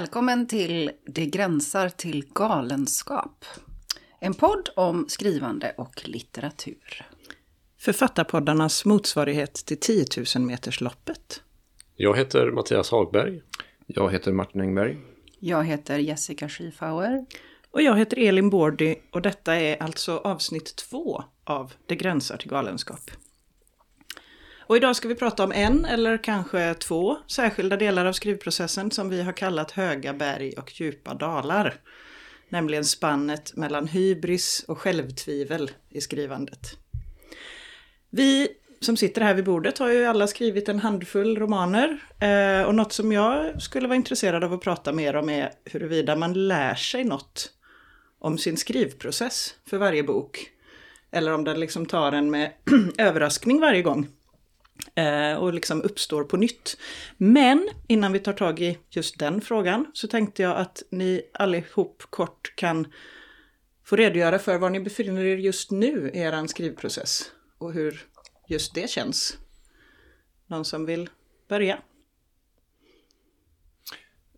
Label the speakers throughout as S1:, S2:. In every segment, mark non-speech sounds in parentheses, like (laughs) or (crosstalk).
S1: Välkommen till Det gränsar till galenskap. En podd om skrivande och litteratur.
S2: Författarpoddarnas motsvarighet till 10 000 metersloppet.
S3: Jag heter Mattias Hagberg.
S4: Jag heter Martin Engberg.
S1: Jag heter Jessica Schiefauer.
S2: Och jag heter Elin Bordy och detta är alltså avsnitt två av Det gränsar till galenskap. Och idag ska vi prata om en eller kanske två särskilda delar av skrivprocessen som vi har kallat höga berg och djupa dalar. Nämligen spannet mellan hybris och självtvivel i skrivandet. Vi som sitter här vid bordet har ju alla skrivit en handfull romaner. Eh, och något som jag skulle vara intresserad av att prata mer om är huruvida man lär sig något om sin skrivprocess för varje bok. Eller om den liksom tar en med (clears throat) överraskning varje gång. Eh, och liksom uppstår på nytt. Men innan vi tar tag i just den frågan så tänkte jag att ni allihop kort kan få redogöra för var ni befinner er just nu i er skrivprocess. Och hur just det känns. Någon som vill börja?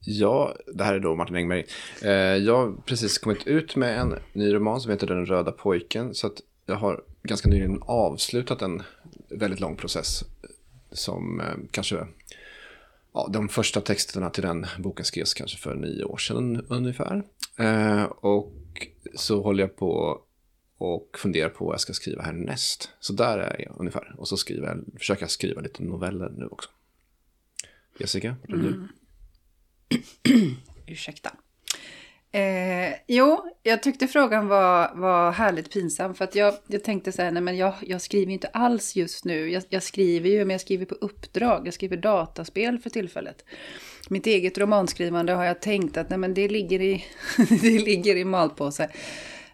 S4: Ja, det här är då Martin Engberg. Eh, jag har precis kommit ut med en ny roman som heter Den röda pojken. Så att jag har ganska nyligen avslutat en väldigt lång process som eh, kanske... Ja, de första texterna till den boken skrevs kanske för nio år sedan ungefär. Eh, och så håller jag på och funderar på vad jag ska skriva härnäst. Så där är jag ungefär. Och så skriver jag, försöker jag skriva lite noveller nu också. Jessica, vad är du? Mm. (clears throat)
S1: Ursäkta. Eh, jo, jag tyckte frågan var, var härligt pinsam för att jag, jag tänkte så här, nej men jag, jag skriver inte alls just nu. Jag, jag, skriver ju, men jag skriver på uppdrag. Jag skriver dataspel för tillfället. Mitt eget romanskrivande har jag tänkt att nej men det ligger i, (laughs) det ligger i malpåse.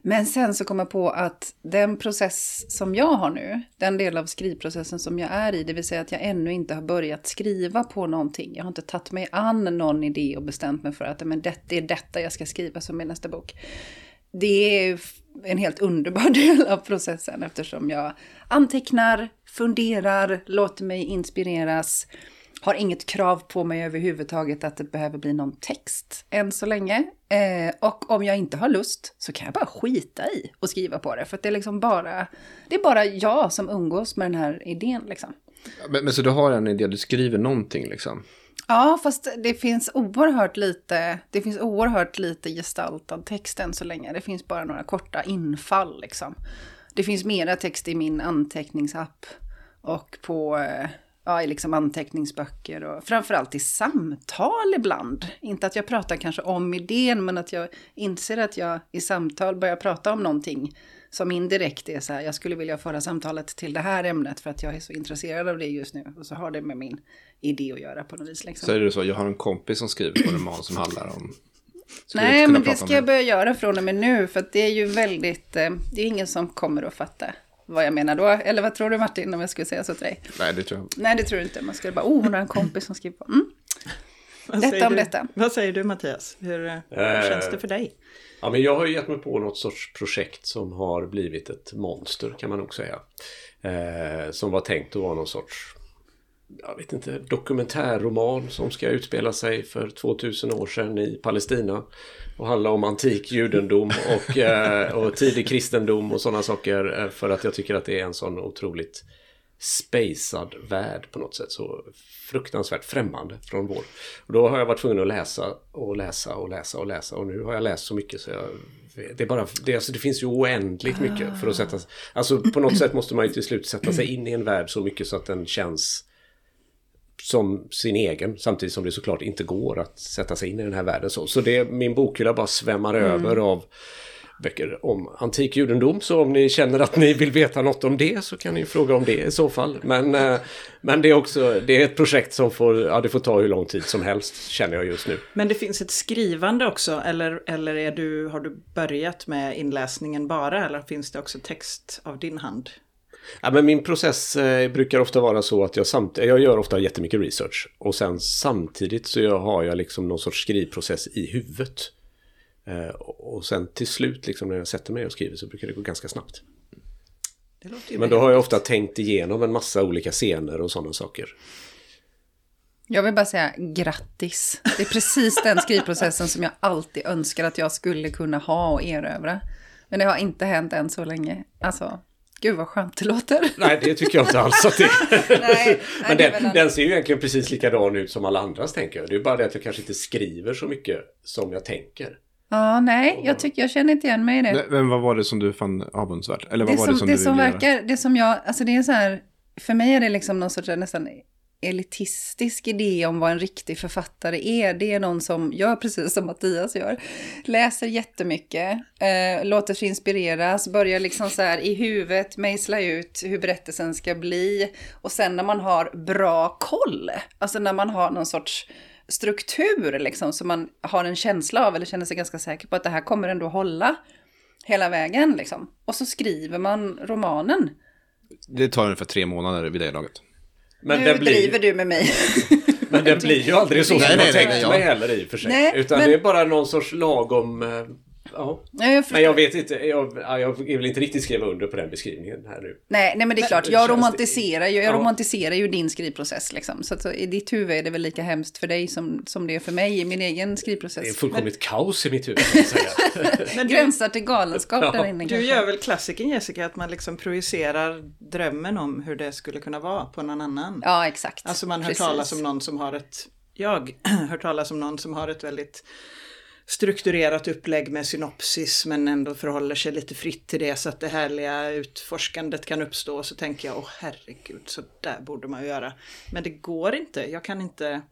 S1: Men sen så kom jag på att den process som jag har nu, den del av skrivprocessen som jag är i, det vill säga att jag ännu inte har börjat skriva på någonting. Jag har inte tagit mig an någon idé och bestämt mig för att men det är detta jag ska skriva som min nästa bok. Det är en helt underbar (laughs) del av processen eftersom jag antecknar, funderar, låter mig inspireras har inget krav på mig överhuvudtaget att det behöver bli någon text än så länge. Eh, och om jag inte har lust så kan jag bara skita i och skriva på det. För det är liksom bara, det är bara jag som umgås med den här idén liksom.
S4: Men, men så du har en idé, du skriver någonting liksom?
S1: Ja, fast det finns oerhört lite, det finns oerhört lite gestaltad text än så länge. Det finns bara några korta infall liksom. Det finns mera text i min anteckningsapp och på eh, ja, i liksom anteckningsböcker och framförallt i samtal ibland. Inte att jag pratar kanske om idén, men att jag inser att jag i samtal börjar prata om någonting som indirekt är så här, jag skulle vilja föra samtalet till det här ämnet för att jag är så intresserad av det just nu. Och så har det med min idé att göra på något vis. Liksom.
S4: Säger du så, jag har en kompis som skriver på en roman som handlar om...
S1: Nej, men det ska jag börja göra från och med nu, för det är ju väldigt, eh, det är ingen som kommer att fatta vad jag menar då. Eller vad tror du Martin om jag skulle säga så till dig?
S4: Nej, det tror jag
S1: Nej, det tror du inte. Man skulle bara, oh, hon har en kompis som skriver på. Mm. (laughs) detta om
S2: du?
S1: detta.
S2: Vad säger du Mattias? Hur, hur äh, känns det för dig?
S3: Ja, men jag har gett mig på något sorts projekt som har blivit ett monster kan man nog säga. Eh, som var tänkt att vara någon sorts jag vet inte, dokumentärroman som ska utspela sig för 2000 år sedan i Palestina. Och handla om antik judendom och, (laughs) eh, och tidig kristendom och sådana saker. Eh, för att jag tycker att det är en sån otroligt spacad värld på något sätt. Så fruktansvärt främmande från vår. Och då har jag varit tvungen att läsa och läsa och läsa och läsa. Och nu har jag läst så mycket så jag... Det, är bara, det, alltså, det finns ju oändligt mycket för att sätta sig... Alltså på något sätt måste man ju till slut sätta sig in i en värld så mycket så att den känns som sin egen samtidigt som det såklart inte går att sätta sig in i den här världen. Så, så det, min bokhylla bara svämmar mm. över av böcker om antik judendom. Så om ni känner att ni vill veta något om det så kan ni fråga om det i så fall. Men, eh, men det är också det är ett projekt som får, ja, det får ta hur lång tid som helst känner jag just nu.
S2: Men det finns ett skrivande också eller, eller är du, har du börjat med inläsningen bara eller finns det också text av din hand?
S3: Ja, men min process eh, brukar ofta vara så att jag, samt, jag gör ofta jättemycket research. Och sen samtidigt så jag, har jag liksom någon sorts skrivprocess i huvudet. Eh, och sen till slut liksom när jag sätter mig och skriver så brukar det gå ganska snabbt. Men då har jag ofta tänkt igenom en massa olika scener och sådana saker.
S1: Jag vill bara säga grattis. Det är precis den skrivprocessen som jag alltid önskar att jag skulle kunna ha och erövra. Men det har inte hänt än så länge. Alltså, gud vad skönt det låter.
S3: Nej, det tycker jag inte alls att det är. (laughs)
S1: Nej,
S3: Men den,
S1: en-
S3: den ser ju egentligen precis likadan ut som alla andras tänker jag. Det är bara det att jag kanske inte skriver så mycket som jag tänker.
S1: Ja, nej, jag tycker jag känner inte igen mig i det.
S4: Men- Men vad var det som du fann avundsvärt? Eller vad
S1: det
S4: var
S1: som,
S4: det som
S1: det
S4: du
S1: som verkar, det som jag, alltså det är så här, för mig är det liksom någon sorts nästan elitistisk idé om vad en riktig författare är. Det är någon som gör precis som Mattias gör. Läser jättemycket, eh, låter sig inspireras, börjar liksom så här i huvudet mejsla ut hur berättelsen ska bli. Och sen när man har bra koll, alltså när man har någon sorts struktur liksom, som man har en känsla av, eller känner sig ganska säker på att det här kommer ändå hålla hela vägen liksom. Och så skriver man romanen.
S4: Det tar ungefär tre månader vid det laget.
S3: Men
S1: nu
S3: den blir,
S1: driver du med mig. (laughs)
S3: Men den blir ju aldrig så
S4: Nej,
S3: som
S4: nej, nej, ja.
S3: mig heller i och för sig.
S1: Nej,
S3: Utan
S1: men-
S3: det är bara någon sorts lagom... Ja.
S1: Ja, jag förstår.
S3: Men jag vet inte, jag, ja, jag vill inte riktigt skriva under på den beskrivningen här nu.
S1: Nej, nej, men det är klart, jag romantiserar, ju, jag
S3: Ja.
S1: romantiserar ju din skrivprocess. Liksom. Så, att, så i ditt huvud är det väl lika hemskt för dig som, som det är för mig i min egen
S3: Det är
S1: skrivprocess.
S3: fullkomligt kaos i mitt huvud, kan jag säga. (laughs)
S2: Men du,
S1: Gränsar till galenskap där inne
S2: du
S1: kanske.
S2: gör väl klassiken Jessica, att man liksom projicerar drömmen om hur det skulle kunna vara på någon annan.
S1: Ja, exakt.
S2: Alltså man hör
S1: Precis.
S2: talas om någon som har ett, jag (clears throat) hör talas om någon som har ett väldigt strukturerat upplägg med synopsis men ändå förhåller sig lite fritt till det så att det härliga utforskandet kan uppstå. Så tänker jag, åh herregud, så där borde man ju göra. Men det går inte, jag kan inte,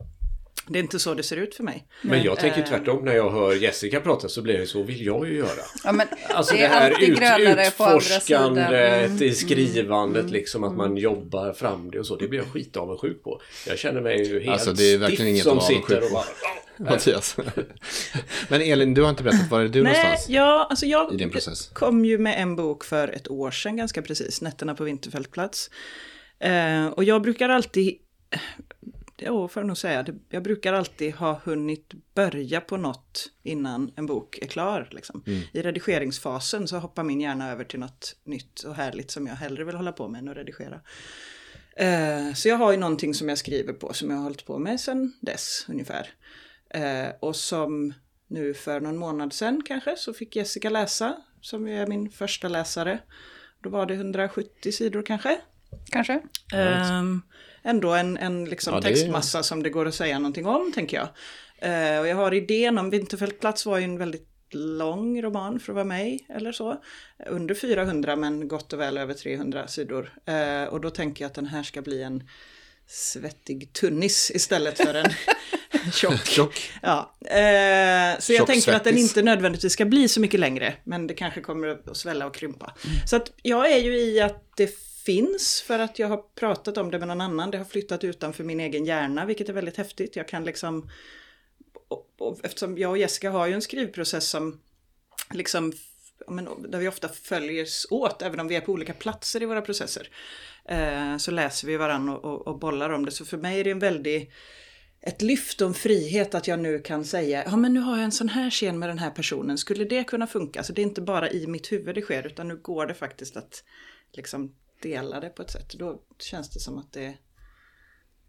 S2: det är inte så det ser ut för mig.
S3: Men jag tänker
S2: Eh.
S3: tvärtom, när jag hör Jessica prata så blir det så vill jag ju göra.
S1: Ja, men
S3: Alltså
S1: det
S3: det,
S1: är
S3: här
S1: alltid
S3: ut, utforskandet,
S1: Mm.
S3: i skrivandet, liksom att man jobbar fram det och så. Det blir jag skitavundsjuk på. Jag känner mig ju helt
S4: Alltså, det är verkligen
S3: stiff
S4: inget
S3: som sitter och bara... (laughs)
S4: Mattias. (laughs) Men Elin, du har inte berättat, var är du
S2: Nej,
S4: någonstans?
S2: ja, alltså jag
S4: I din process?
S2: kom ju med en bok för ett år sedan ganska precis, Nätterna på Vinterfältplats. Eh, och jag brukar alltid, ja får jag nog säga, jag brukar alltid ha hunnit börja på något innan en bok är klar. Liksom. I redigeringsfasen så hoppar min hjärna över till något nytt och härligt som jag hellre vill hålla på med än att redigera. Eh, så jag har ju någonting som jag skriver på som jag har hållit på med sedan dess ungefär. Eh, och som nu för någon månad sedan kanske så fick Jessica läsa, som är min första läsare. Då var det 170 sidor kanske.
S1: Kanske?
S2: Ehm, ändå en, en liksom
S4: Ja, det är-
S2: textmassa som det går att säga någonting om, tänker jag. Eh, och jag har idén om Vinterfältplats var ju en väldigt lång roman för att vara mig, eller så. Under 400 men gott och väl över 300 sidor. Eh, och då tänker jag att den här ska bli en svettig tunnis istället för en (laughs) (laughs) tjock.
S4: Tjock.
S2: Ja, eh, så jag
S4: Tjock
S2: tänker att den
S4: svettis.
S2: inte nödvändigtvis ska bli så mycket längre, men det kanske kommer att svälla och krympa. Så att jag är ju i att det finns för att jag har pratat om det med någon annan. Det har flyttat utanför min egen hjärna, vilket är väldigt häftigt. Jag kan liksom, och, och, eftersom jag och Jessica har ju en skrivprocess som liksom, men, där vi ofta följs åt, även om vi är på olika platser i våra processer. Eh, så läser vi varandra och, och, och bollar om det. Så för mig är det en väldig ett lyft och en frihet att jag nu kan säga, ja men nu har jag en sån här scen med den här personen, skulle det kunna funka? Så det är inte bara i mitt huvud det sker, utan nu går det faktiskt att liksom dela det på ett sätt. Då känns det som att det,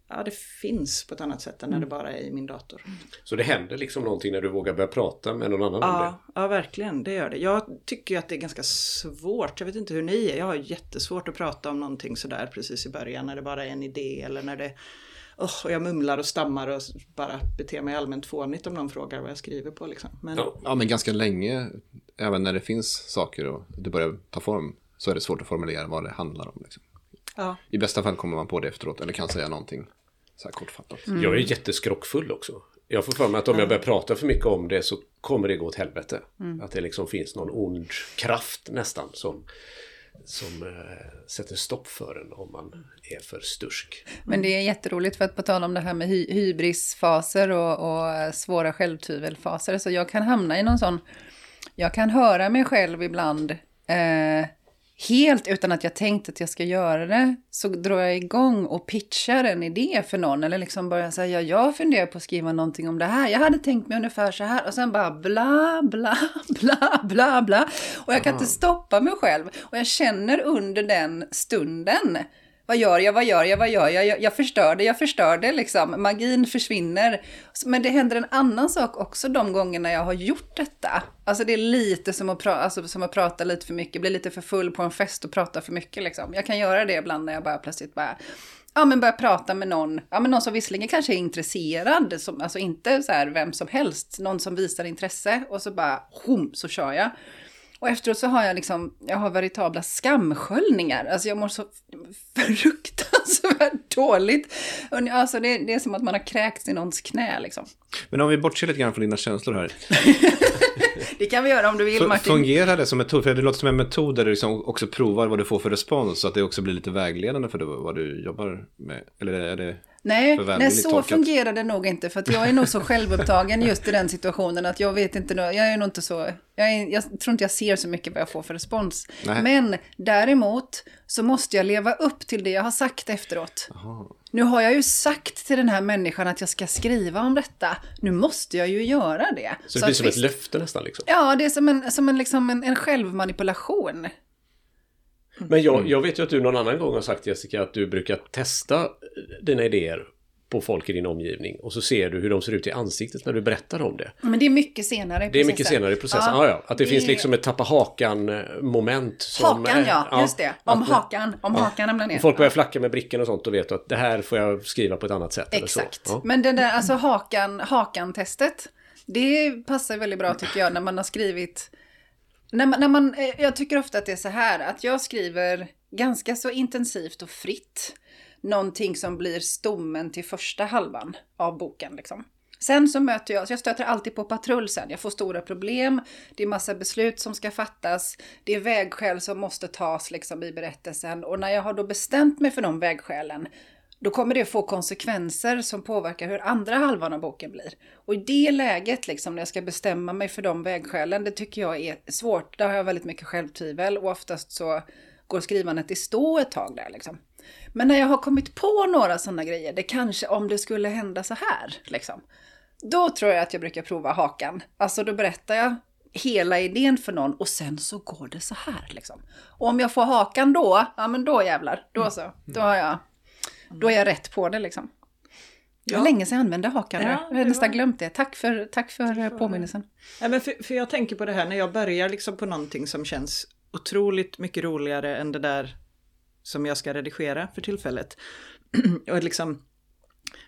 S2: ja, det finns på ett annat sätt än när det bara är i min dator.
S3: Så det händer liksom någonting när du vågar börja prata med någon annan om det.
S2: Ja, ja, verkligen, det gör det. Jag tycker ju att det är ganska svårt, jag vet inte hur ni är, jag har jättesvårt att prata om någonting sådär precis i början när det bara är en idé eller när det Oh, och jag mumlar och stammar och bara beter mig allmänt fånigt om någon frågar vad jag skriver på. Liksom. Men,
S3: Ja.
S4: Ja, men ganska länge, även när det finns saker och det börjar ta form, så är det svårt att formulera vad det handlar om. Liksom.
S2: ja.
S4: I bästa fall kommer man på det efteråt, eller kan säga någonting så här kortfattat.
S3: Jag är jätteskrockfull också. Jag får för mig att om jag börjar prata för mycket om det så kommer det gå åt helvete. Att det liksom finns någon ond kraft nästan som, som eh, sätter stopp för en om man är för stursk.
S1: Men det är jätteroligt för att på tal om det här med hy hybrisfaser och, och svåra självtvivelfaser. Så jag kan hamna i någon sån, jag kan höra mig själv ibland eh, helt utan att jag tänkt att jag ska göra det. Så drar jag igång och pitchar en idé för någon. Eller liksom börjar säga, ja, jag funderar på att skriva någonting om det här. Jag hade tänkt mig ungefär så här. Och sen bara bla, bla, (laughs) bla, bla, bla. Och jag kan inte stoppa mig själv. Och jag känner under den stunden, vad gör jag, vad gör jag, vad gör jag, jag, jag förstör det, jag förstör det liksom, magin försvinner. Men det händer en annan sak också de gångerna jag har gjort detta. Alltså det är lite som att, pra alltså, som att prata lite för mycket, bli lite för full på en fest och prata för mycket liksom. Jag kan göra det ibland när jag bara plötsligt bara ja, men börja prata med någon, ja, men någon som visserligen kanske är intresserad, som, alltså inte så här vem som helst, någon som visar intresse och så bara, hum, så kör jag. Och efteråt så har jag liksom, jag har veritabla skamsköljningar. Alltså jag mår så fruktansvärt dåligt. Alltså det, det är som att man har kräkts i någons knä liksom.
S4: Men om vi bortser lite grann från dina känslor här. (laughs)
S1: det kan vi göra om du vill Martin.
S4: Fungerar det som metod? För det låter som en metod där du liksom också provar vad du får för respons. Så att det också blir lite vägledande för vad du jobbar med. Eller är det...
S1: Nej, nej så tolkat. fungerar det nog inte. För att jag är nog så självupptagen just i den situationen att jag vet inte, jag är nog inte så, jag, är, jag tror inte jag ser så mycket vad jag får för respons. Nej. Men däremot så måste jag leva upp till det jag har sagt efteråt. Aha. Nu har jag ju sagt till den här människan att jag ska skriva om detta. Nu måste jag ju göra det.
S3: Så det blir som visst, ett löfte nästan? Liksom.
S1: Ja, det är som en, som en, liksom en, en självmanipulation.
S3: Men jag, mm. jag vet ju att du någon annan gång har sagt Jessica att du brukar testa dina idéer på folk i din omgivning och så ser du hur de ser ut i ansiktet när du berättar om det.
S1: Men det är mycket senare
S3: i processen. Det är mycket senare i processen, ja, ah, ja. Att det, det, finns liksom ett tappa hakan-moment.
S1: Hakan är, ja, just det. Om att, hakan, om ja, hakan ramlar ner.
S3: Folk börjar flacka med bricken och sånt och vet att det här får jag skriva på ett annat sätt.
S1: Exakt. Ja. Men det där, alltså hakan, hakan-testet, det passar väldigt bra tycker jag när man har skrivit när man, när man, eh, jag tycker ofta att det är så här att jag skriver ganska så intensivt och fritt. Någonting som blir stommen till första halvan av boken. Liksom. Sen så möter jag, så jag stöter alltid på patrull sen. Jag får stora problem, det är massa beslut som ska fattas, det är vägskäl som måste tas liksom i berättelsen. Och när jag har då bestämt mig för de vägskälen, då kommer det få konsekvenser som påverkar hur andra halvan av boken blir. Och i det läget, liksom, när jag ska bestämma mig för de vägskälen, det tycker jag är svårt. Där har jag väldigt mycket självtvivel och oftast så går skrivandet i stå ett tag där. Liksom. Men när jag har kommit på några sådana grejer, det kanske om det skulle hända så här, liksom, då tror jag att jag brukar prova hakan. Alltså då berättar jag hela idén för någon och sen så går det så här. Liksom. Och om jag får hakan då, ja men då jävlar, då så. Då har jag då är jag rätt på det liksom. Det ja. länge sedan jag använde hakan ja, Jag har nästan var... glömt det. Tack för, tack för påminnelsen.
S2: Ja, men för, för jag tänker på det här när jag börjar liksom på någonting som känns otroligt mycket roligare än det där som jag ska redigera för tillfället. (clears throat) och liksom,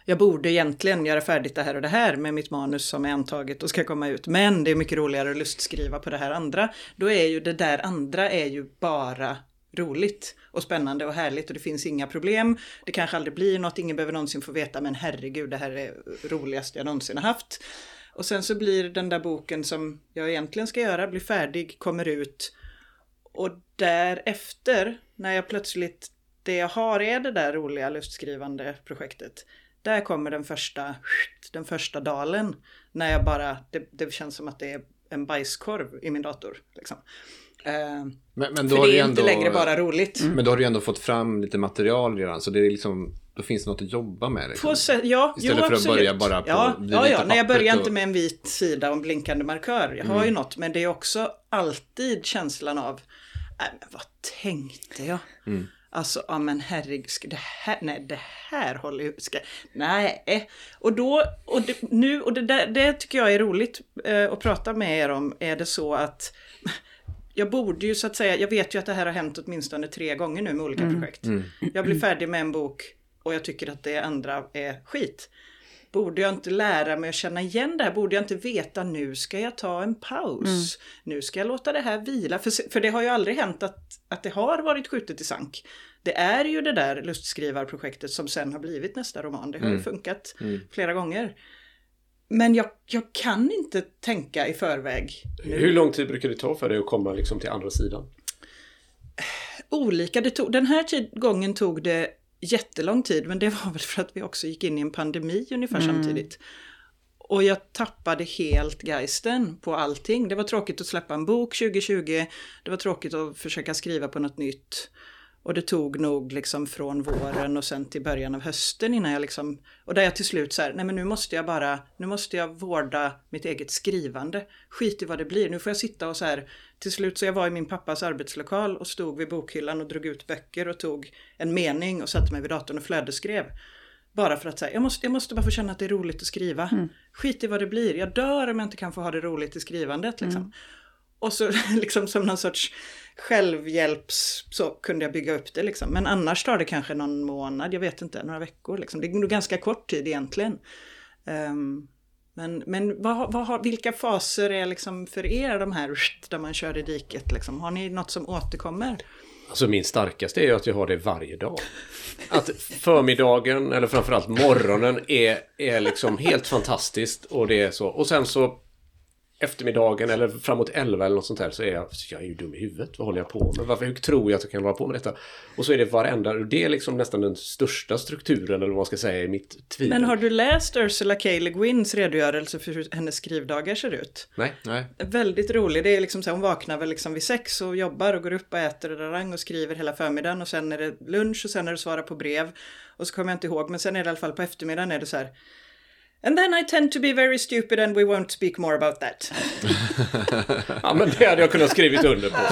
S2: jag borde egentligen göra färdigt det här och det här med mitt manus som är antaget och ska komma ut. Men det är mycket roligare att lustskriva på det här andra. Då är ju det där andra är ju bara roligt och spännande och härligt och det finns inga problem. Det kanske aldrig blir något, ingen behöver någonsin få veta men herregud det här är roligast jag någonsin har haft. Och sen så blir den där boken som jag egentligen ska göra, blir färdig, kommer ut. Och därefter, när jag plötsligt, det jag har är det där roliga lustskrivande projektet. Där kommer den första, den första dalen. När jag bara, det, det känns som att det är en bajskorv i min dator. Liksom.
S4: Eh, men, men då
S2: för det är
S4: ändå,
S2: inte längre bara roligt.
S4: Mm. Men då har du ändå fått fram lite material redan. Så det är liksom, då finns det något att jobba med. Liksom.
S2: På, ja,
S4: Istället
S2: jo,
S4: för att börja bara på
S2: ja, ja, ja. Nej, jag börjar
S4: och...
S2: inte med en vit sida och en blinkande markör. Jag har mm. ju något. Men det är också alltid känslan av, nej men vad tänkte jag? Mm. Alltså, ja men herregud, det här, nej det här håller ju, ska, nej. Och då, och det, nu, och det, där, det tycker jag är roligt eh, att prata med er om, är det så att jag borde ju så att säga, jag vet ju att det här har hänt åtminstone tre gånger nu med olika mm. projekt. Mm. Jag blir färdig med en bok och jag tycker att det andra är skit. Borde jag inte lära mig att känna igen det här? Borde jag inte veta nu ska jag ta en paus? Mm. Nu ska jag låta det här vila. För, för det har ju aldrig hänt att, att det har varit skjutet i sank. Det är ju det där lustskrivarprojektet som sen har blivit nästa roman. Det har mm. ju funkat mm. flera gånger. Men jag, jag kan inte tänka i förväg.
S3: Nu. Hur lång tid brukar det ta för dig att komma liksom till andra sidan?
S2: Olika. Det tog, den här tid, gången tog det jättelång tid, men det var väl för att vi också gick in i en pandemi ungefär mm. samtidigt. Och jag tappade helt geisten på allting. Det var tråkigt att släppa en bok 2020. Det var tråkigt att försöka skriva på något nytt. Och det tog nog liksom från våren och sen till början av hösten innan jag liksom... Och där jag till slut så här, nej men nu måste jag bara, nu måste jag vårda mitt eget skrivande. Skit i vad det blir, nu får jag sitta och så här... Till slut så jag var i min pappas arbetslokal och stod vid bokhyllan och drog ut böcker och tog en mening och satte mig vid datorn och flödesskrev. Bara för att säga, jag måste, jag måste bara få känna att det är roligt att skriva. Mm. Skit i vad det blir, jag dör om jag inte kan få ha det roligt i skrivandet liksom. Mm. Och så (laughs) liksom som någon sorts självhjälps så kunde jag bygga upp det liksom. Men annars tar det kanske någon månad, jag vet inte, några veckor liksom. Det är nog ganska kort tid egentligen. Um, men, men vad, vad vilka faser är liksom för er de här (laughs) där man kör i diket liksom? Har ni något som återkommer?
S3: Alltså min starkaste är ju att jag har det varje dag. Att förmiddagen eller framförallt morgonen är, är liksom helt fantastiskt och det är så. Och sen så eftermiddagen eller framåt 11 eller något sånt där så är jag, jag är ju dum i huvudet. Vad håller jag på med? Varför hur tror jag att jag kan hålla på med detta? Och så är det varenda, det är liksom nästan den största strukturen eller vad man ska säga i mitt tvivel.
S2: Men har du läst Ursula K. Le Guins redogörelse för hur hennes skrivdagar ser ut?
S3: Nej. Nej.
S2: Väldigt rolig. Det är liksom så här, hon vaknar väl liksom vid sex och jobbar och går upp och äter och rang och skriver hela förmiddagen och sen är det lunch och sen är det svara på brev. Och så kommer jag inte ihåg, men sen är det i alla fall på eftermiddagen är det så här And then I tend to be very stupid and we won't speak more about that. (laughs)
S3: ja, men det hade jag kunnat skrivit under på. (laughs)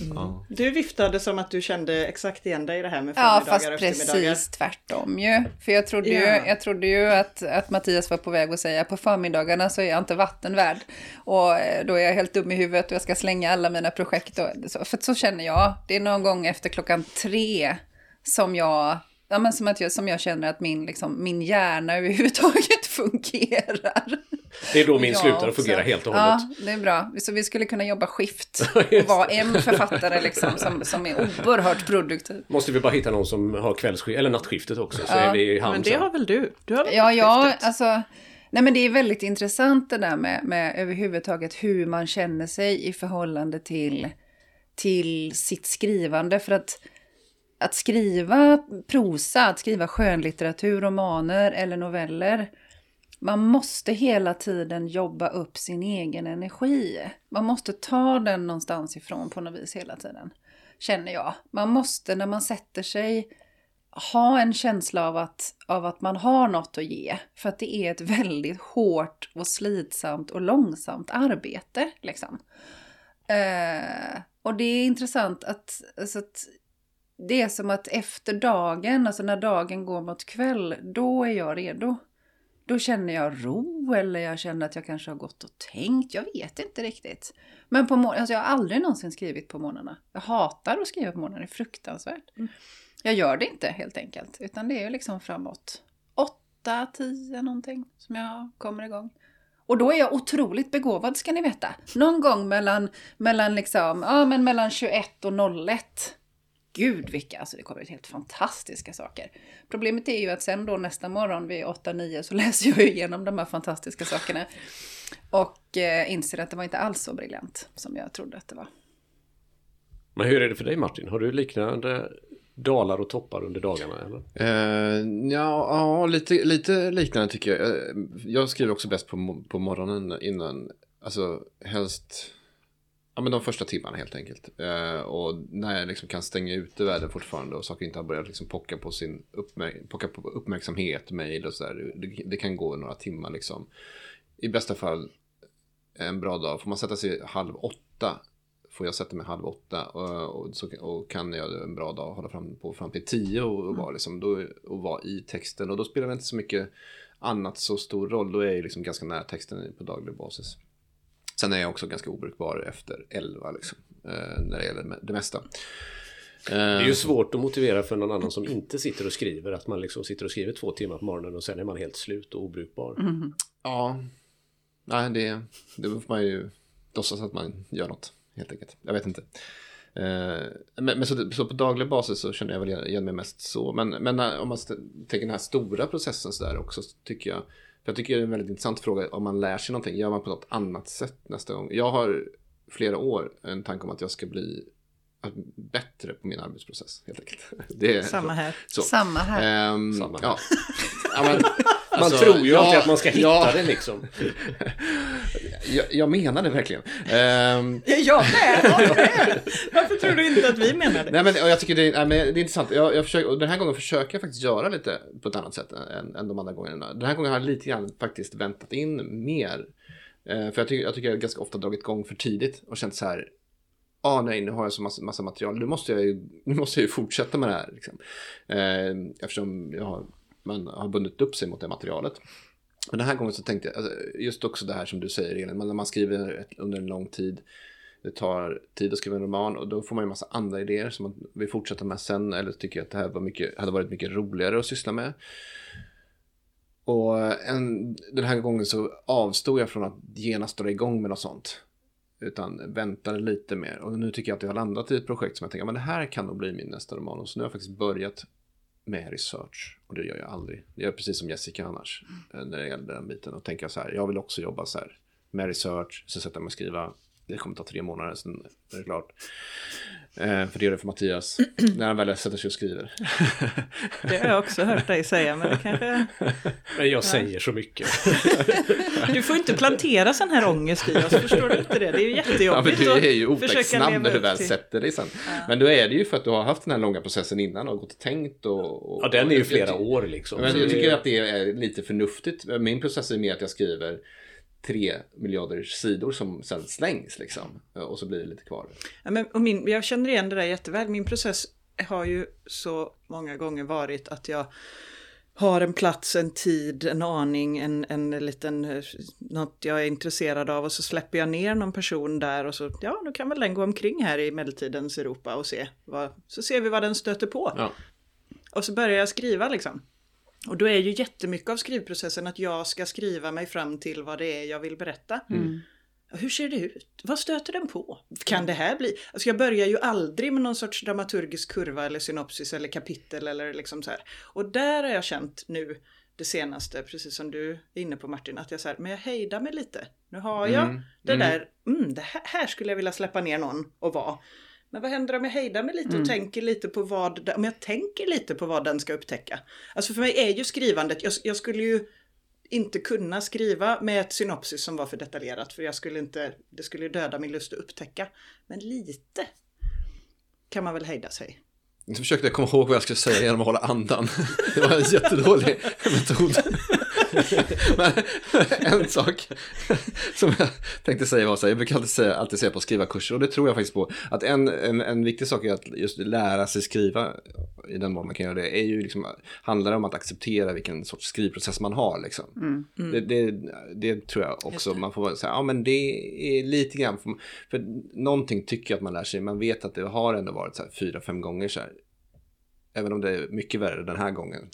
S2: Mm. Du viftade som att du kände exakt igen dig i det här med
S1: Ja, fast precis tvärtom ju. För jag trodde ju, jag trodde ju att, att Mattias var på väg att säga på förmiddagarna så är jag inte vattenvärd. Och eh, då är jag helt dum i huvudet och jag ska slänga alla mina projekt. Och, för så känner jag. Det är någon gång efter klockan tre som jag Ja, men som, att jag, som jag känner att min, liksom, min hjärna (laughs) överhuvudtaget fungerar.
S3: Det är då min slutar att fungera helt och hållet.
S1: Ja, det är bra. Så vi skulle kunna jobba skift (laughs) och vara en författare liksom, som, som är oerhört produktiv.
S3: Måste vi bara hitta någon som har kvällsskift, eller nattskiftet också, så ja. är vi i hamn
S2: Men det har väl du? du har väl
S1: ja, ja, alltså... Nej men det är väldigt intressant det där med, med överhuvudtaget hur man känner sig i förhållande till, till sitt skrivande. För att att skriva prosa, att skriva skönlitteratur, romaner eller noveller, man måste hela tiden jobba upp sin egen energi. Man måste ta den någonstans ifrån på något vis hela tiden, känner jag. Man måste när man sätter sig ha en känsla av att, av att man har något att ge. För att det är ett väldigt hårt och slitsamt och långsamt arbete. Liksom. Eh, och det är intressant att, alltså att det är som att efter dagen, alltså när dagen går mot kväll, då är jag redo. Då känner jag ro eller jag känner att jag kanske har gått och tänkt. Jag vet inte riktigt. Men på alltså jag har aldrig någonsin skrivit på morgnarna. Jag hatar att skriva på morgnarna, det är fruktansvärt. Mm. Jag gör det inte helt enkelt. Utan det är liksom framåt åtta, tio någonting som jag kommer igång. Och då är jag otroligt begåvad ska ni veta. Någon gång mellan, mellan, liksom, ja, men mellan 21 och 01 gud vilka, alltså det kommer ut helt fantastiska saker. Problemet är ju att sen då nästa morgon vid 8-9 så (laughs) läser jag igenom de här fantastiska sakerna. Och eh, inser att det var inte alls så briljant som jag trodde att det var.
S3: Men hur är det för dig Martin? Har du liknande dalar och toppar under dagarna? Eller?
S4: Uh, ja, ja lite, lite liknande tycker jag. Eh, jag skriver också bäst på, på morgonen innan, alltså helst Ja, men de första timmarna helt enkelt. Eh, och när jag liksom kan stänga ute världen fortfarande och saker inte har börjat liksom pocka på sin uppmärk pocka på uppmärksamhet, mejl och sådär. Det, det, kan gå några timmar liksom. I bästa fall en bra dag. Får man sätta sig halv åtta får jag sätta mig halv åtta och, och, så, och kan jag en bra dag hålla fram på fram till tio och, och, vara, liksom, då, och vara i texten. Och då spelar det inte så mycket annat så stor roll. Då är jag liksom ganska nära texten på daglig basis. Sen är jag också ganska obrukbar efter 11 liksom, eh, när det gäller det mesta.
S3: Det är ju eh, svårt att motivera för någon annan som inte sitter och skriver att man liksom sitter och skriver två timmar på morgonen och sen är man helt slut och obrukbar. Mm.
S4: Ja, Nej, det, det får man ju låtsas att man gör något helt enkelt. Jag vet inte. Eh, men, men så, så, på daglig basis så känner jag väl igen mig mest så. Men, men om man tänker den här stora processen så där också så tycker jag för jag tycker det är en väldigt intressant fråga om man lär sig någonting. Gör man på något annat sätt nästa gång? Jag har flera år en tanke om att jag ska bli bättre på min arbetsprocess helt enkelt. (laughs)
S2: Det är Samma här.
S1: Så. Samma här.
S3: Um, Samma här. Ja. ja men, alltså, man tror ju alltid att man ska hitta ja, det liksom. (laughs)
S4: jag, jag menar det verkligen. Ehm, (laughs)
S2: Jag med! Varför tror du inte att vi menar det?
S4: nej, men, jag tycker det är, nej, men det är intressant. Jag, jag försöker, den här gången försöker jag faktiskt göra lite på ett annat sätt än, än de andra gångerna. Den här gången har jag lite grann faktiskt väntat in mer. Eh, för jag tycker, jag tycker jag ganska ofta dragit igång för tidigt och känt så här. Ah, nej, nu har jag så massa, massa material. Nu måste jag ju, nu måste jag ju fortsätta med det här. Liksom. Eh, eftersom jag har, man har bundit upp sig mot det materialet. Men den här gången så tänkte jag, alltså, just också det här som du säger Elin, när man skriver ett, under en lång tid, det tar tid att skriva en roman och då får man ju massa andra idéer som man vill fortsätta med sen eller tycker att det här var mycket, hade varit mycket roligare att syssla med. Och en, den här gången så avstod jag från att genast dra igång med något sånt. Utan väntade lite mer. Och nu tycker jag att jag har landat i ett projekt som jag tänker, men det här kan nog bli min nästa roman. Och så nu har jag faktiskt börjat med research. Och det gör jag aldrig. Jag gör precis som Jessica annars. Eh, när det gäller den biten. Och tänka så här, jag vill också jobba så här. Med research, så sätter jag mig och skriva. Det kommer ta tre månader, sen är det klart. Eh, för det gör det för Mattias. (clears throat) när han väl sätter sig och skriver. (laughs)
S2: Det har jag också hört dig säga, men det kanske...
S3: Men jag säger så mycket. (laughs)
S2: Du får inte plantera sån här ångest i oss, förstår du inte det? Det är ju
S4: Ja, men
S2: jättejobbigt
S4: du är ju
S2: att försöka
S4: otäcksnabb
S2: leva
S4: när du
S2: upp
S4: väl
S2: till-
S4: sätter dig sen. Men då är det ju för att du har haft den här långa processen innan och gått och tänkt och... och
S3: Ja, den är ju flera år liksom.
S4: Men jag tycker att det är lite förnuftigt. Min process är mer att jag skriver tre miljarder sidor som sen slängs liksom. Och så blir det lite kvar.
S2: Ja, men, och min, jag känner igen det där jätteväl. Min process har ju så många gånger varit att jag har en plats, en tid, en aning, en, en liten, eh, något jag är intresserad av och så släpper jag ner någon person där och så, ja, då kan väl den gå omkring här i medeltidens Europa och se, vad, så ser vi vad den stöter på.
S4: Ja.
S2: Och så börjar jag skriva liksom. Och då är ju jättemycket av skrivprocessen att jag ska skriva mig fram till vad det är jag vill berätta. Hur ser det ut? Vad stöter den på? Kan det här bli? Alltså jag börjar ju aldrig med någon sorts dramaturgisk kurva eller synopsis eller kapitel eller liksom så här. Och där har jag känt nu det senaste, precis som du är inne på Martin, att jag här, men jag hejdar mig lite. Nu har jag
S4: Mm,
S2: det
S4: mm.
S2: där, mm, det här, här skulle jag vilja släppa ner någon och vara. Men vad händer om jag hejdar mig lite och tänker lite på vad, om jag tänker lite på vad den ska upptäcka? Alltså för mig är ju skrivandet, jag, jag skulle ju inte kunna skriva med ett synopsis som var för detaljerat för jag skulle inte, det skulle döda min lust att upptäcka. Men lite kan man väl hejda sig.
S4: Jag försökte komma ihåg vad jag skulle säga genom att hålla andan. (laughs) Det var en jättedålig metod. (laughs) Men en sak som jag tänkte säga var så här, jag brukar alltid säga, alltid säga på skrivarkurser och det tror jag faktiskt på. Att en, en, en viktig sak är att just lära sig skriva i den mån man kan göra det, är ju liksom, handlar om att acceptera vilken sorts skrivprocess man har. Liksom. Det, det, det tror jag också, man får säga, ja men det är lite grann, för, för någonting tycker jag att man lär sig, man vet att det har ändå varit så här fyra, fem gånger så här, även om det är mycket värre den här gången.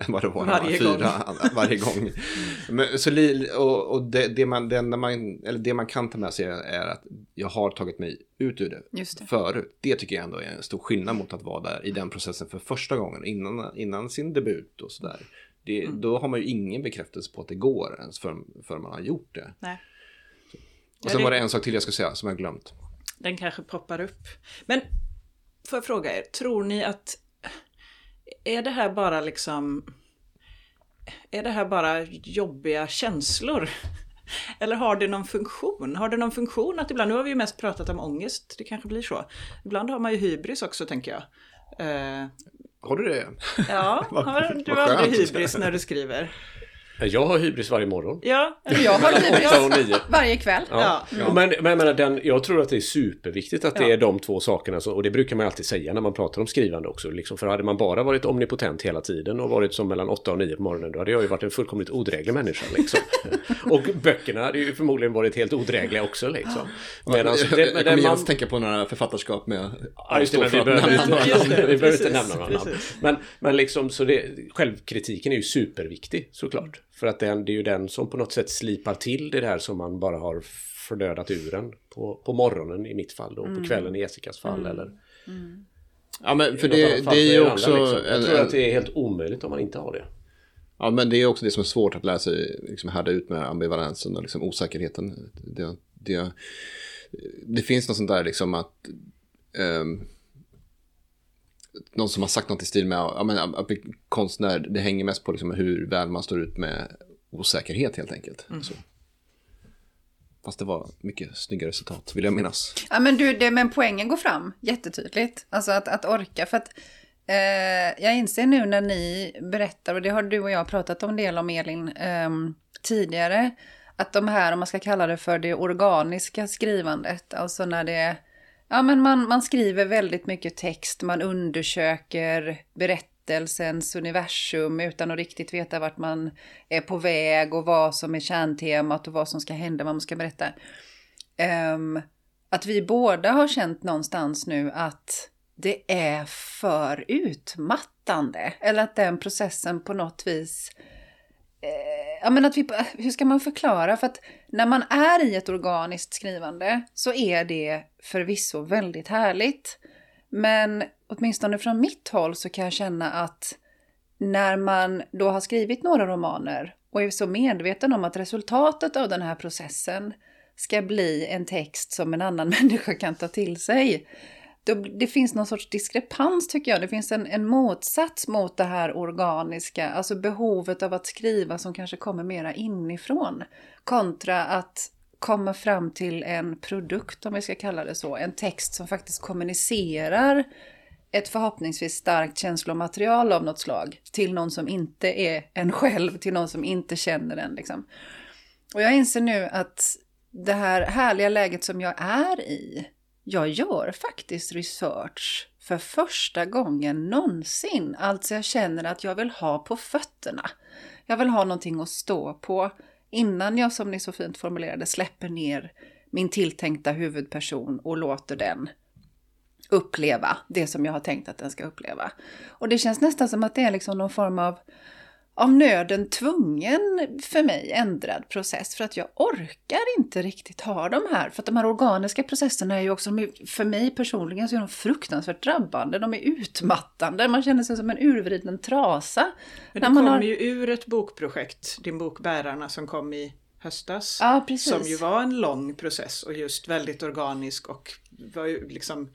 S4: Än vad det var
S2: Varje
S4: fyra,
S2: gång.
S4: varje gång. (laughs) Men, så, och och det, det, man, det, man, eller det man kan ta med sig är att jag har tagit mig ut ur det,
S1: Just det.
S4: förut. Det tycker jag ändå är en stor skillnad mot att vara där i den processen för första gången innan, innan sin debut och sådär. Det, Då har man ju ingen bekräftelse på att det går ens förrän för man har gjort det.
S2: Nej.
S4: Och sen var det en sak till jag ska säga som jag glömt.
S2: Den kanske poppar upp. Men får jag fråga er, tror ni att är det här bara liksom är det här bara jobbiga känslor? (laughs) Eller har det någon funktion? Har det någon funktion att ibland, nu har vi ju mest pratat om ångest, det kanske blir så. Ibland har man ju hybris också tänker jag. Eh,
S4: Har du det?
S2: ja, (laughs) har du
S4: vad
S2: aldrig hybris när du skriver?
S3: Jag har hybris varje morgon.
S2: Ja,
S1: Jag har hybris varje kväll.
S3: Ja.
S2: Ja.
S3: Men, men jag, menar, den, jag tror att det är superviktigt att det
S2: Ja.
S3: är de två sakerna. Så, och det brukar man alltid säga när man pratar om skrivande också. Liksom, för hade man bara varit omnipotent hela tiden och varit som mellan 8 och 9 på morgonen då hade jag ju varit en fullkomligt odräglig människa. Liksom. (laughs) och böckerna hade ju förmodligen varit helt odrägliga också. Liksom. Medan,
S4: jag, jag, kommer
S3: den man,
S4: genast tänka på några författarskap med
S3: Ja, just det, men vi behöver inte, nämna några namn. Men, men liksom, så det, självkritiken är ju superviktig såklart. För att den, det är ju den som på något sätt slipar till det där som man bara har förnödat ur en på, på morgonen i mitt fall och på kvällen i Jessicas fall. Eller
S4: Ja, men för det, det är ju också...
S3: andra, liksom. Jag
S4: en-
S3: tror
S4: en-
S3: att det är helt omöjligt om man inte har det.
S4: Ja, men det är också det som är svårt att lära sig liksom, härda ut med ambivalensen och liksom, osäkerheten. Det, det, det finns något sånt där liksom att ehm, någon som har sagt något i stil med ja, men, att bli konstnär, det hänger mest på liksom, hur väl man står ut med osäkerhet helt enkelt. Så. Fast det var mycket snygga resultat, vill jag minnas.
S1: Ja, men du, det, men poängen går fram jättetydligt. Alltså att, att orka. För att eh, jag inser nu när ni berättar, och det har du och jag pratat om del om Elin eh, tidigare, att de här, om man ska kalla det för det organiska skrivandet, alltså när det Ja, men man, man skriver väldigt mycket text, man undersöker berättelsens universum utan att riktigt veta vart man är på väg och vad som är kärntemat och vad som ska hända, vad man ska berätta. Um, att vi båda har känt någonstans nu att det är för utmattande. Eller att den processen på något vis Eh, ja, men att vi, hur ska man förklara? För att när man är i ett organiskt skrivande så är det förvisso väldigt härligt. Men åtminstone från mitt håll så kan jag känna att när man då har skrivit några romaner och är så medveten om att resultatet av den här processen ska bli en text som en annan (laughs) människa kan ta till sig det finns någon sorts diskrepans tycker jag. Det finns en, en motsats mot det här organiska, alltså behovet av att skriva som kanske kommer mera inifrån. Kontra att komma fram till en produkt, om vi ska kalla det så. En text som faktiskt kommunicerar ett förhoppningsvis starkt känslomaterial av något slag till någon som inte är en själv, till någon som inte känner den. Liksom. Och jag inser nu att det här härliga läget som jag är i, jag gör faktiskt research för första gången någonsin. Alltså jag känner att jag vill ha på fötterna. Jag vill ha någonting att stå på innan jag, som ni så fint formulerade, släpper ner min tilltänkta huvudperson och låter den uppleva det som jag har tänkt att den ska uppleva. Och det känns nästan som att det är liksom någon form av av nöden tvungen för mig ändrad process för att jag orkar inte riktigt ha de här. För att de här organiska processerna är ju också, för mig personligen så är de fruktansvärt drabbande. De är utmattande, man känner sig som en urvriden trasa.
S2: Men du kommer har... ju ur ett bokprojekt, din bok Bärarna som kom i höstas.
S1: Precis.
S2: Som ju var en lång process och just väldigt organisk och var ju liksom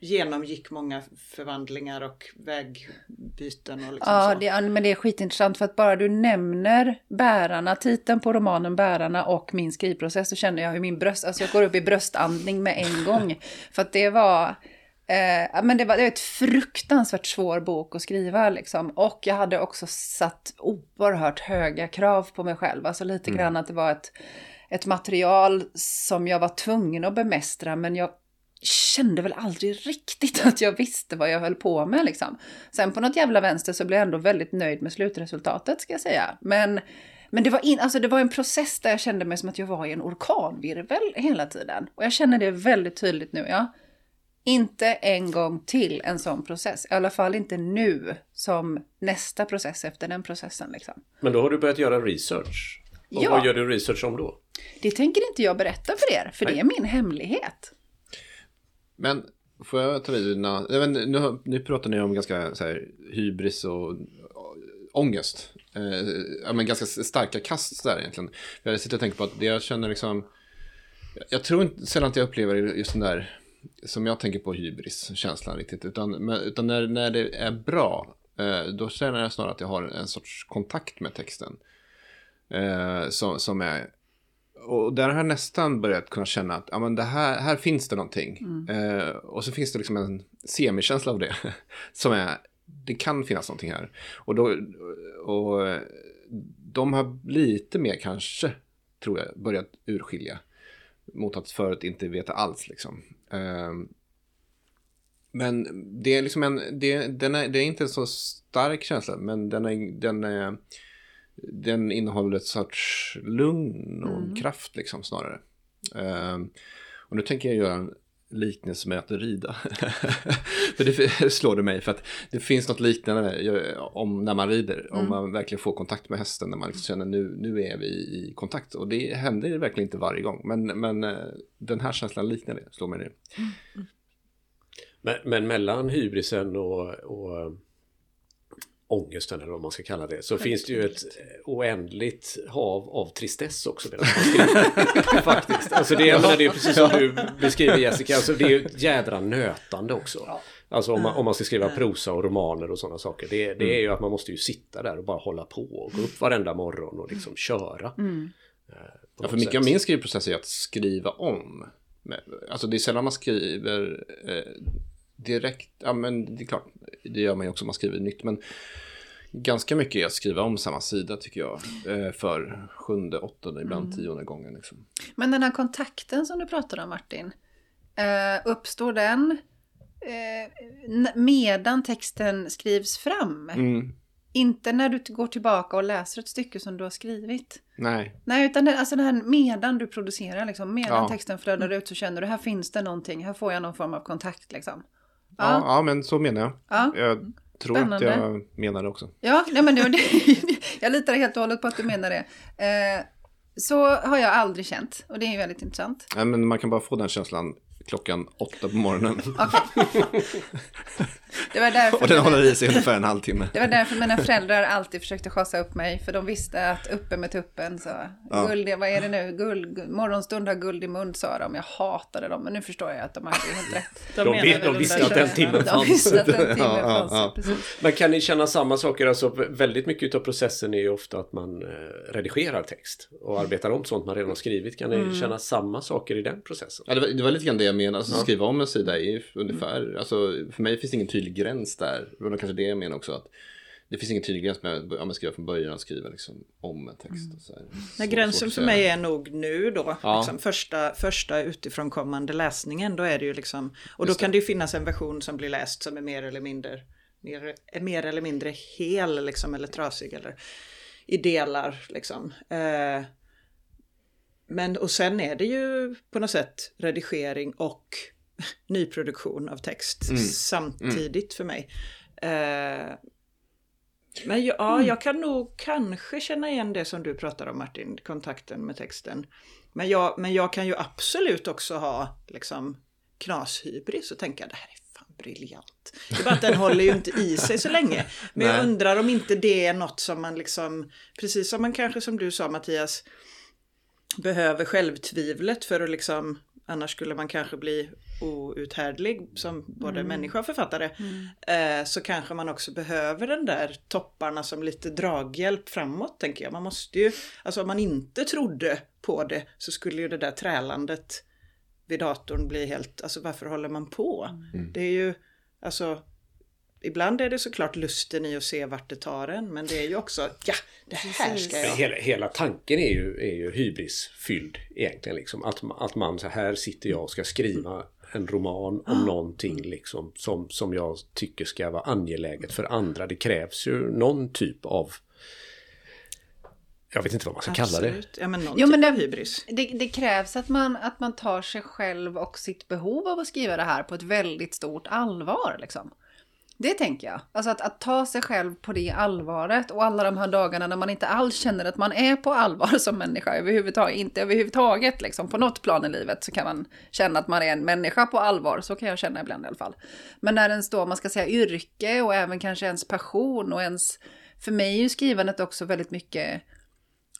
S2: genomgick många förvandlingar och vägbyten. Och liksom
S1: ja. Det, men det är skitintressant för att bara du nämner bärarna, titeln på romanen Bärarna och min skrivprocess så känner jag hur min bröst, alltså jag går upp i bröstandning med en gång. (laughs) för att det var, eh, men det var, det var ett fruktansvärt svår bok att skriva liksom. Och jag hade också satt oerhört höga krav på mig själv, alltså lite mm. grann att det var ett ett material som jag var tvungen att bemästra men jag kände väl aldrig riktigt att jag visste vad jag höll på med liksom. Sen på något jävla vänster så blev jag ändå väldigt nöjd med slutresultatet ska jag säga. Men, men det, var in, alltså det var en process där jag kände mig som att jag var i en orkanvirvel hela tiden. Och jag känner det väldigt tydligt nu. Ja. Inte en gång till en sån process. I alla fall inte nu som nästa process efter den processen. Liksom.
S3: Men då har du börjat göra research. Och ja. vad gör du research om då?
S1: Det tänker inte jag berätta för er, för Nej. det är min hemlighet.
S4: Men får jag ta vid? Nu, nu, nu pratar ni om ganska så här, hybris och, ångest. Eh, ja, men ganska starka kast där egentligen. Jag sitter och tänker på att det jag känner liksom... Jag tror inte sällan att jag upplever just den där som jag tänker på hybris-känslan riktigt. Utan, utan när, när det är bra, eh, då känner jag snarare att jag har en sorts kontakt med texten. Eh, som, som är och där har jag nästan börjat kunna känna att ja, men det här, här finns det någonting. Mm. Eh, och så finns det liksom en semikänsla av det. (laughs) som är, det kan finnas någonting här. Och, då, och de har lite mer kanske, tror jag, börjat urskilja. Mot att förut inte veta alls liksom. Eh, men det är liksom en, det, den är, det är inte en så stark känsla, men den är, den är den innehåller ett sorts lugn och mm. kraft liksom snarare. Um, och nu tänker jag göra en liknelse med att rida. (laughs) för det slår det mig för att det finns något liknande om när man rider. Mm. Om man verkligen får kontakt med hästen. När man liksom känner nu, nu är vi i kontakt. Och det händer verkligen inte varje gång. Men, men eh, den här känslan liknar det, slår mig det. Mm.
S3: Men, men mellan hybrisen och, och ångesten eller vad man ska kalla det så finns det ju ett oändligt hav av tristess också. (laughs) Faktiskt. Alltså det, menar, det är precis som du beskriver Jessica, alltså det är ju ett jädra nötande också. Alltså om man, om man ska skriva prosa och romaner och sådana saker. Det, det är ju att man måste ju sitta där och bara hålla på och gå upp varenda morgon och liksom köra. Mm.
S4: Ja, för mycket av
S3: sätt.
S4: min skrivprocess är att skriva om. Alltså det är sällan man skriver eh, direkt. Ja, men det är klart, det gör man ju också om man skriver nytt. Men ganska mycket är att skriva om samma sida tycker jag. Eh, för sjunde, åttonde, ibland
S1: Mm.
S4: tionde gången. Liksom.
S1: Men den här kontakten som du pratade om Martin, eh, uppstår den eh, medan texten skrivs fram?
S4: Mm.
S1: Inte när du går tillbaka och läser ett stycke som du har skrivit?
S4: Nej,
S1: Nej, utan det, alltså det här medan du producerar, liksom, medan
S4: Ja.
S1: texten flödar ut så känner du här finns det någonting, här får jag någon form av kontakt liksom.
S4: ja.
S1: Ja,
S4: Ja, men så menar jag.
S1: ja.
S4: Jag tror
S1: Spännande.
S4: att jag menar det också.
S1: Ja, nej men det, det, (laughs) jag litar helt och hållet på att du menar det. Eh, så har jag aldrig känt och det är ju väldigt intressant.
S4: Nej, men man kan bara få den känslan klockan åtta på morgonen. (laughs)
S1: Okej. Det var därför
S4: Och den
S1: mina-
S4: håller i sig ungefär en halvtimme.
S1: Det var därför mina föräldrar alltid försökte chasa upp mig, för de visste att uppe med tuppen så,
S4: Ja.
S1: guld, vad är det nu, guld, guld, morgonstund har guld i mun sa de, jag hatade dem, men nu förstår jag att de hade helt rätt.
S3: De
S2: menar
S3: vet- de visste att den timmen
S1: De visste att den timmen
S4: Ja, ja,
S1: fanns,
S4: ja.
S3: Men kan ni känna samma saker? Alltså väldigt mycket av processen är ju ofta att man eh, redigerar text och arbetar om sånt man redan har skrivit. Kan ni
S1: Mm.
S3: känna samma saker i den processen?
S4: Ja, det, var, det var lite grann det jag menade. Alltså, skriva om en sida är ju ungefär, alltså, för mig finns det ingen tydlig gräns där. Det var kanske det jag menar också. Att det finns ingen tydlig gräns med att ja, skriva från början skriva liksom, om en text. Och så här.
S2: Nej,
S4: Svårt-
S2: gränsen för mig är nog nu då,
S4: Ja.
S2: liksom första, första utifrån kommande läsningen. Då är det ju liksom, och då
S4: Just det.
S2: kan det ju finnas en version som blir läst som är mer eller mindre, mer, mer eller mindre hel liksom, eller trasig eller i delar liksom. Eh, men och sen är det ju på något sätt redigering och (laughs) nyproduktion av text
S4: Mm.
S2: samtidigt för mig. Eh, men ja, ja, jag kan nog kanske känna igen det som du pratar om Martin, kontakten med texten. Men jag, men jag kan ju absolut också ha liksom knashybris och tänka det här är fan briljant. Det är bara att den håller ju inte i sig så länge. Men jag
S4: Nej.
S2: undrar om inte det är något som man liksom, precis som man kanske som du sa Mattias, behöver självtvivlet för att liksom, annars skulle man kanske bli outhärdlig som både människa och författare. Eh, så kanske man också behöver den där topparna som lite draghjälp framåt tänker jag. Man måste ju, alltså om man inte trodde på det så skulle ju det där trälandet vid datorn bli helt, alltså varför håller man på? Det är ju, alltså Ibland är det såklart lusten i att se vart det tar en, men det är ju också, ja, det här ska jag.
S3: Hela, hela tanken är ju, är ju hybrisfylld egentligen. Liksom. Att, att man så här sitter jag och ska skriva en roman om någonting liksom, som, som jag tycker ska vara angeläget för andra. Det krävs ju någon typ av jag vet inte vad man ska kalla det.
S2: Absolut. Ja, men någon
S1: Jo,
S2: typ
S1: men
S2: av
S1: det,
S2: hybris.
S1: det, det krävs att man, att man tar sig själv och sitt behov av att skriva det här på ett väldigt stort allvar. Liksom. Det tänker jag. Alltså att, att ta sig själv på det allvaret och alla de här dagarna när man inte alls känner att man är på allvar (laughs) som människa överhuvudtaget. Inte överhuvudtaget liksom. På något plan i livet så kan man känna att man är en människa på allvar. Så kan jag känna ibland i alla fall. Men när ens då, man ska säga yrke och även kanske ens passion och ens... För mig är ju skrivandet också väldigt mycket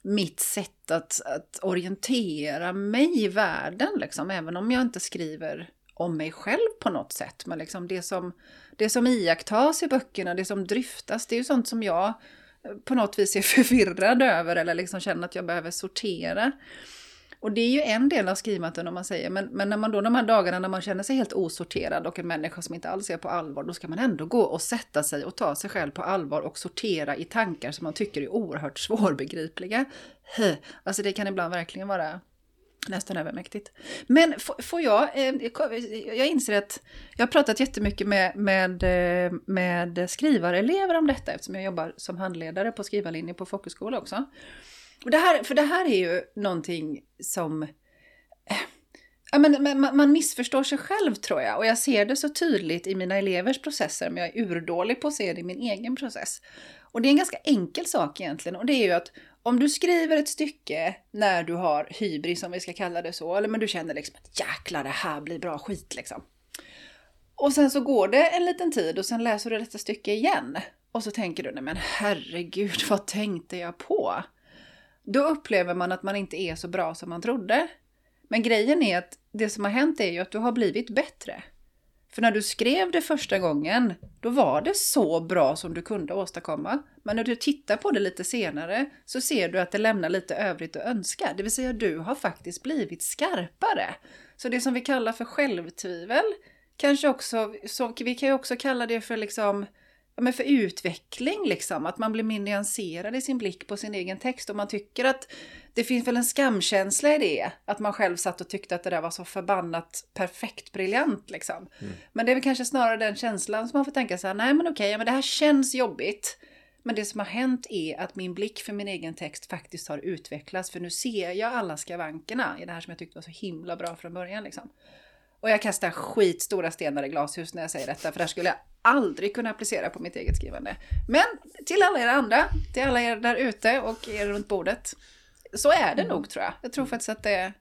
S1: mitt sätt att, att orientera mig i världen, liksom, även om jag inte skriver om mig själv på något sätt. Men liksom det, som, det som iakttas i böckerna, det som dryftas, det är ju sånt som jag eh, på något vis är (laughs) förvirrad över eller liksom känner att jag behöver sortera. Och det är ju en del av skrivandet om man säger, men, men när man då de här dagarna när man känner sig helt osorterad och en människa som inte alls är på allvar, då ska man ändå gå och sätta sig och ta sig själv på allvar och sortera i tankar som man tycker är oerhört (laughs) svårbegripliga. Alltså det kan ibland verkligen vara nästan övermäktigt. Men får jag, eh, jag inser att jag har pratat jättemycket med, med, eh, med skrivarelever om detta eftersom jag jobbar som handledare på skrivarlinjen på folkhögskola också. Och det här, för det här är ju någonting som... Eh, ja, men man, man missförstår sig själv tror jag. Och jag ser det så tydligt i mina elevers processer, men jag är urdålig på att se det i min egen process. Och det är en ganska enkel sak egentligen. Och det är ju att om du skriver ett stycke när du har hybris, om vi ska kalla det så, eller men du känner liksom att jäklar det här blir bra skit liksom. Och sen så går det en liten tid och sen läser du detta stycke igen. Och så tänker du, nej men herregud, (laughs) vad tänkte jag på? Då upplever man att man inte är så bra som man trodde. Men grejen är att det som har hänt är ju att du har blivit bättre. För när du skrev det första gången, då var det så bra som du kunde åstadkomma. Men när du tittar på det lite senare så ser du att det lämnar lite övrigt att önska. Det vill säga du har faktiskt blivit skarpare. Så det som vi kallar för självtvivel, kanske också, så vi kan ju också kalla det för liksom men för utveckling, liksom. Att man blir mer nyanserad i sin blick på sin egen text. Och man tycker att det finns väl en skamkänsla i det. Att man själv satt och tyckte att det där var så förbannat perfekt briljant. Liksom. Mm. Men det är väl kanske snarare den känslan som man får tänka så här, nej men okej, men det här känns jobbigt. Men det som har hänt är att min blick för min egen text faktiskt har utvecklats. För nu ser jag alla skavankerna i det här som jag tyckte var så himla bra från början. Liksom. Och jag kastar skitstora stenar i glashus när jag säger detta, för det här skulle jag aldrig kunna applicera på mitt eget skrivande. Men till alla er andra, till alla er där ute och er runt bordet, så är det mm. nog tror jag. Jag tror faktiskt att det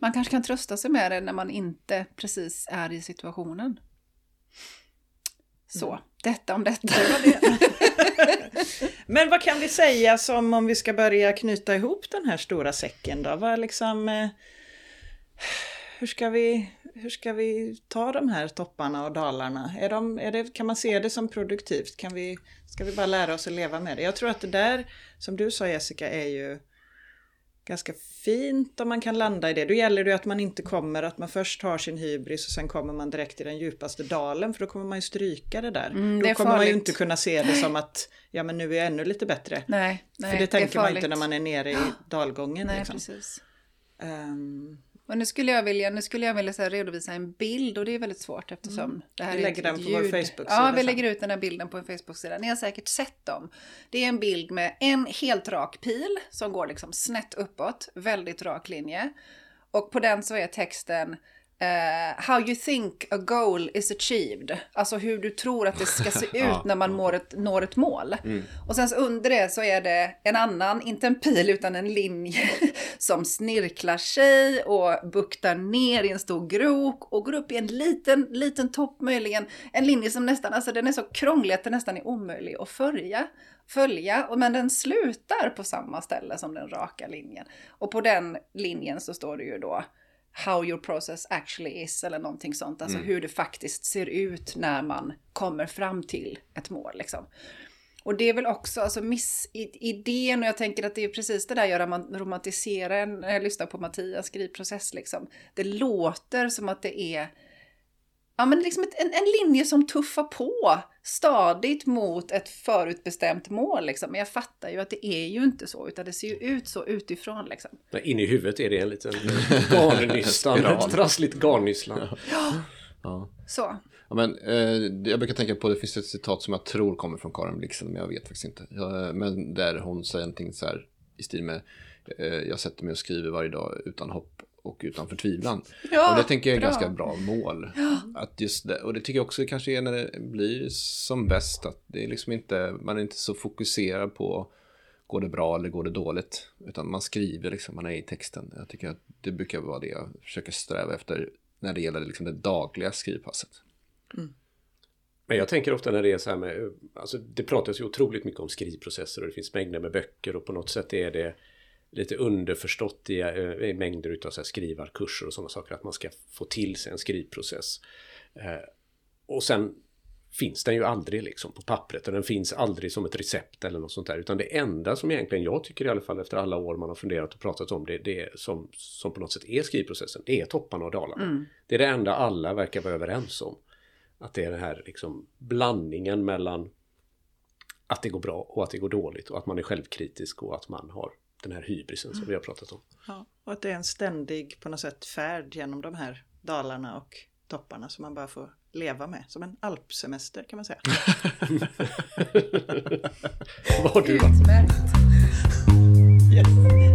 S1: man kanske kan trösta sig med det när man inte precis är i situationen. Så, mm. detta om detta. Det (laughs)
S2: Men vad kan vi säga som om vi ska börja knyta ihop den här stora säcken då? Vad liksom... Eh, hur ska vi hur ska vi ta de här topparna och dalarna? Är de, är det, kan man se det som produktivt? Kan vi, ska vi bara lära oss att leva med det? Jag tror att det där, som du sa Jessica, är ju ganska fint om man kan landa i det. Då gäller det att man inte kommer, att man först har sin hybris och sen kommer man direkt i den djupaste dalen för då kommer man ju stryka det där. Mm, det då kommer farligt. man ju inte kunna se det som att ja men nu är jag ännu lite bättre.
S1: Nej,
S2: nej för det tänker man inte när man är nere i (gasps) dalgången.
S1: Nej, liksom. precis. Um, och nu skulle jag vilja, nu skulle jag vilja så redovisa en bild och det är väldigt svårt eftersom mm. det här
S2: vi lägger den på ljud. vår Facebook-sida.
S1: Ja, vi lägger ut den här bilden på en Facebook-sida. Ni har säkert sett dem. Det är en bild med en helt rak pil som går liksom snett uppåt, väldigt rak linje. Och på den så är texten Uh, how you think a goal is achieved. Alltså hur du tror att det ska se (laughs) ut när man når ett, når ett mål. Mm. Och sen så under det så är det en annan, inte en pil utan en linje (laughs) som snirklar sig och buktar ner i en stor grok och går upp i en liten, liten topp möjligen. En linje som nästan, alltså den är så krånglig att den nästan är omöjlig att följa. följa men den slutar på samma ställe som den raka linjen. Och på den linjen så står det ju då how your process actually is eller någonting sånt. Alltså mm. hur det faktiskt ser ut när man kommer fram till ett mål. Liksom. Och det är väl också alltså miss, idén och jag tänker att det är precis det där gör att man romantiserar när jag lyssnar på Mattias skrivprocess. Liksom. Det låter som att det är ja, men liksom ett, en, en linje som tuffar på stadigt mot ett förutbestämt mål. Liksom. Men jag fattar ju att det är ju inte så, utan det ser ju ut så utifrån. Liksom.
S3: Men in i huvudet är det en liten (laughs) garnnystan, ett trassligt garnnyslan.
S1: Ja. ja. Så.
S4: Ja, men, eh, jag brukar tänka på, det finns ett citat som jag tror kommer från Karin Blixen, men jag vet faktiskt inte. Ja, men där hon säger någonting så här i stil med, eh, jag sätter mig och skriver varje dag utan hopp och utan förtvivlan. Ja, och det tänker jag är bra. ganska bra mål. Ja. Att just det, och det tycker jag också kanske är när det blir som bäst. Att det är liksom inte, man är inte så fokuserad på går det bra eller går det dåligt. Utan man skriver liksom, man är i texten. Jag tycker att det brukar vara det jag försöker sträva efter när det gäller liksom det dagliga skrivpasset. Mm.
S3: Men jag tänker ofta när det är så här med, alltså det pratas ju otroligt mycket om skrivprocesser och det finns mängder med böcker och på något sätt är det lite underförstått i, eh, i mängder utav så här skrivarkurser och sådana saker att man ska få till sig en skrivprocess. Eh, och sen finns den ju aldrig liksom på pappret och den finns aldrig som ett recept eller något sånt där. Utan det enda som egentligen jag tycker i alla fall efter alla år man har funderat och pratat om det, det som, som på något sätt är skrivprocessen, det är topparna och dalarna. Mm. Det är det enda alla verkar vara överens om. Att det är den här liksom blandningen mellan att det går bra och att det går dåligt och att man är självkritisk och att man har den här hybrisen mm. som vi har pratat om.
S2: Ja, och att det är en ständig på något sätt färd genom de här dalarna och topparna som man bara får leva med. Som en alpsemester kan man säga. (laughs)
S3: Vad har du Utmärkt! Yes.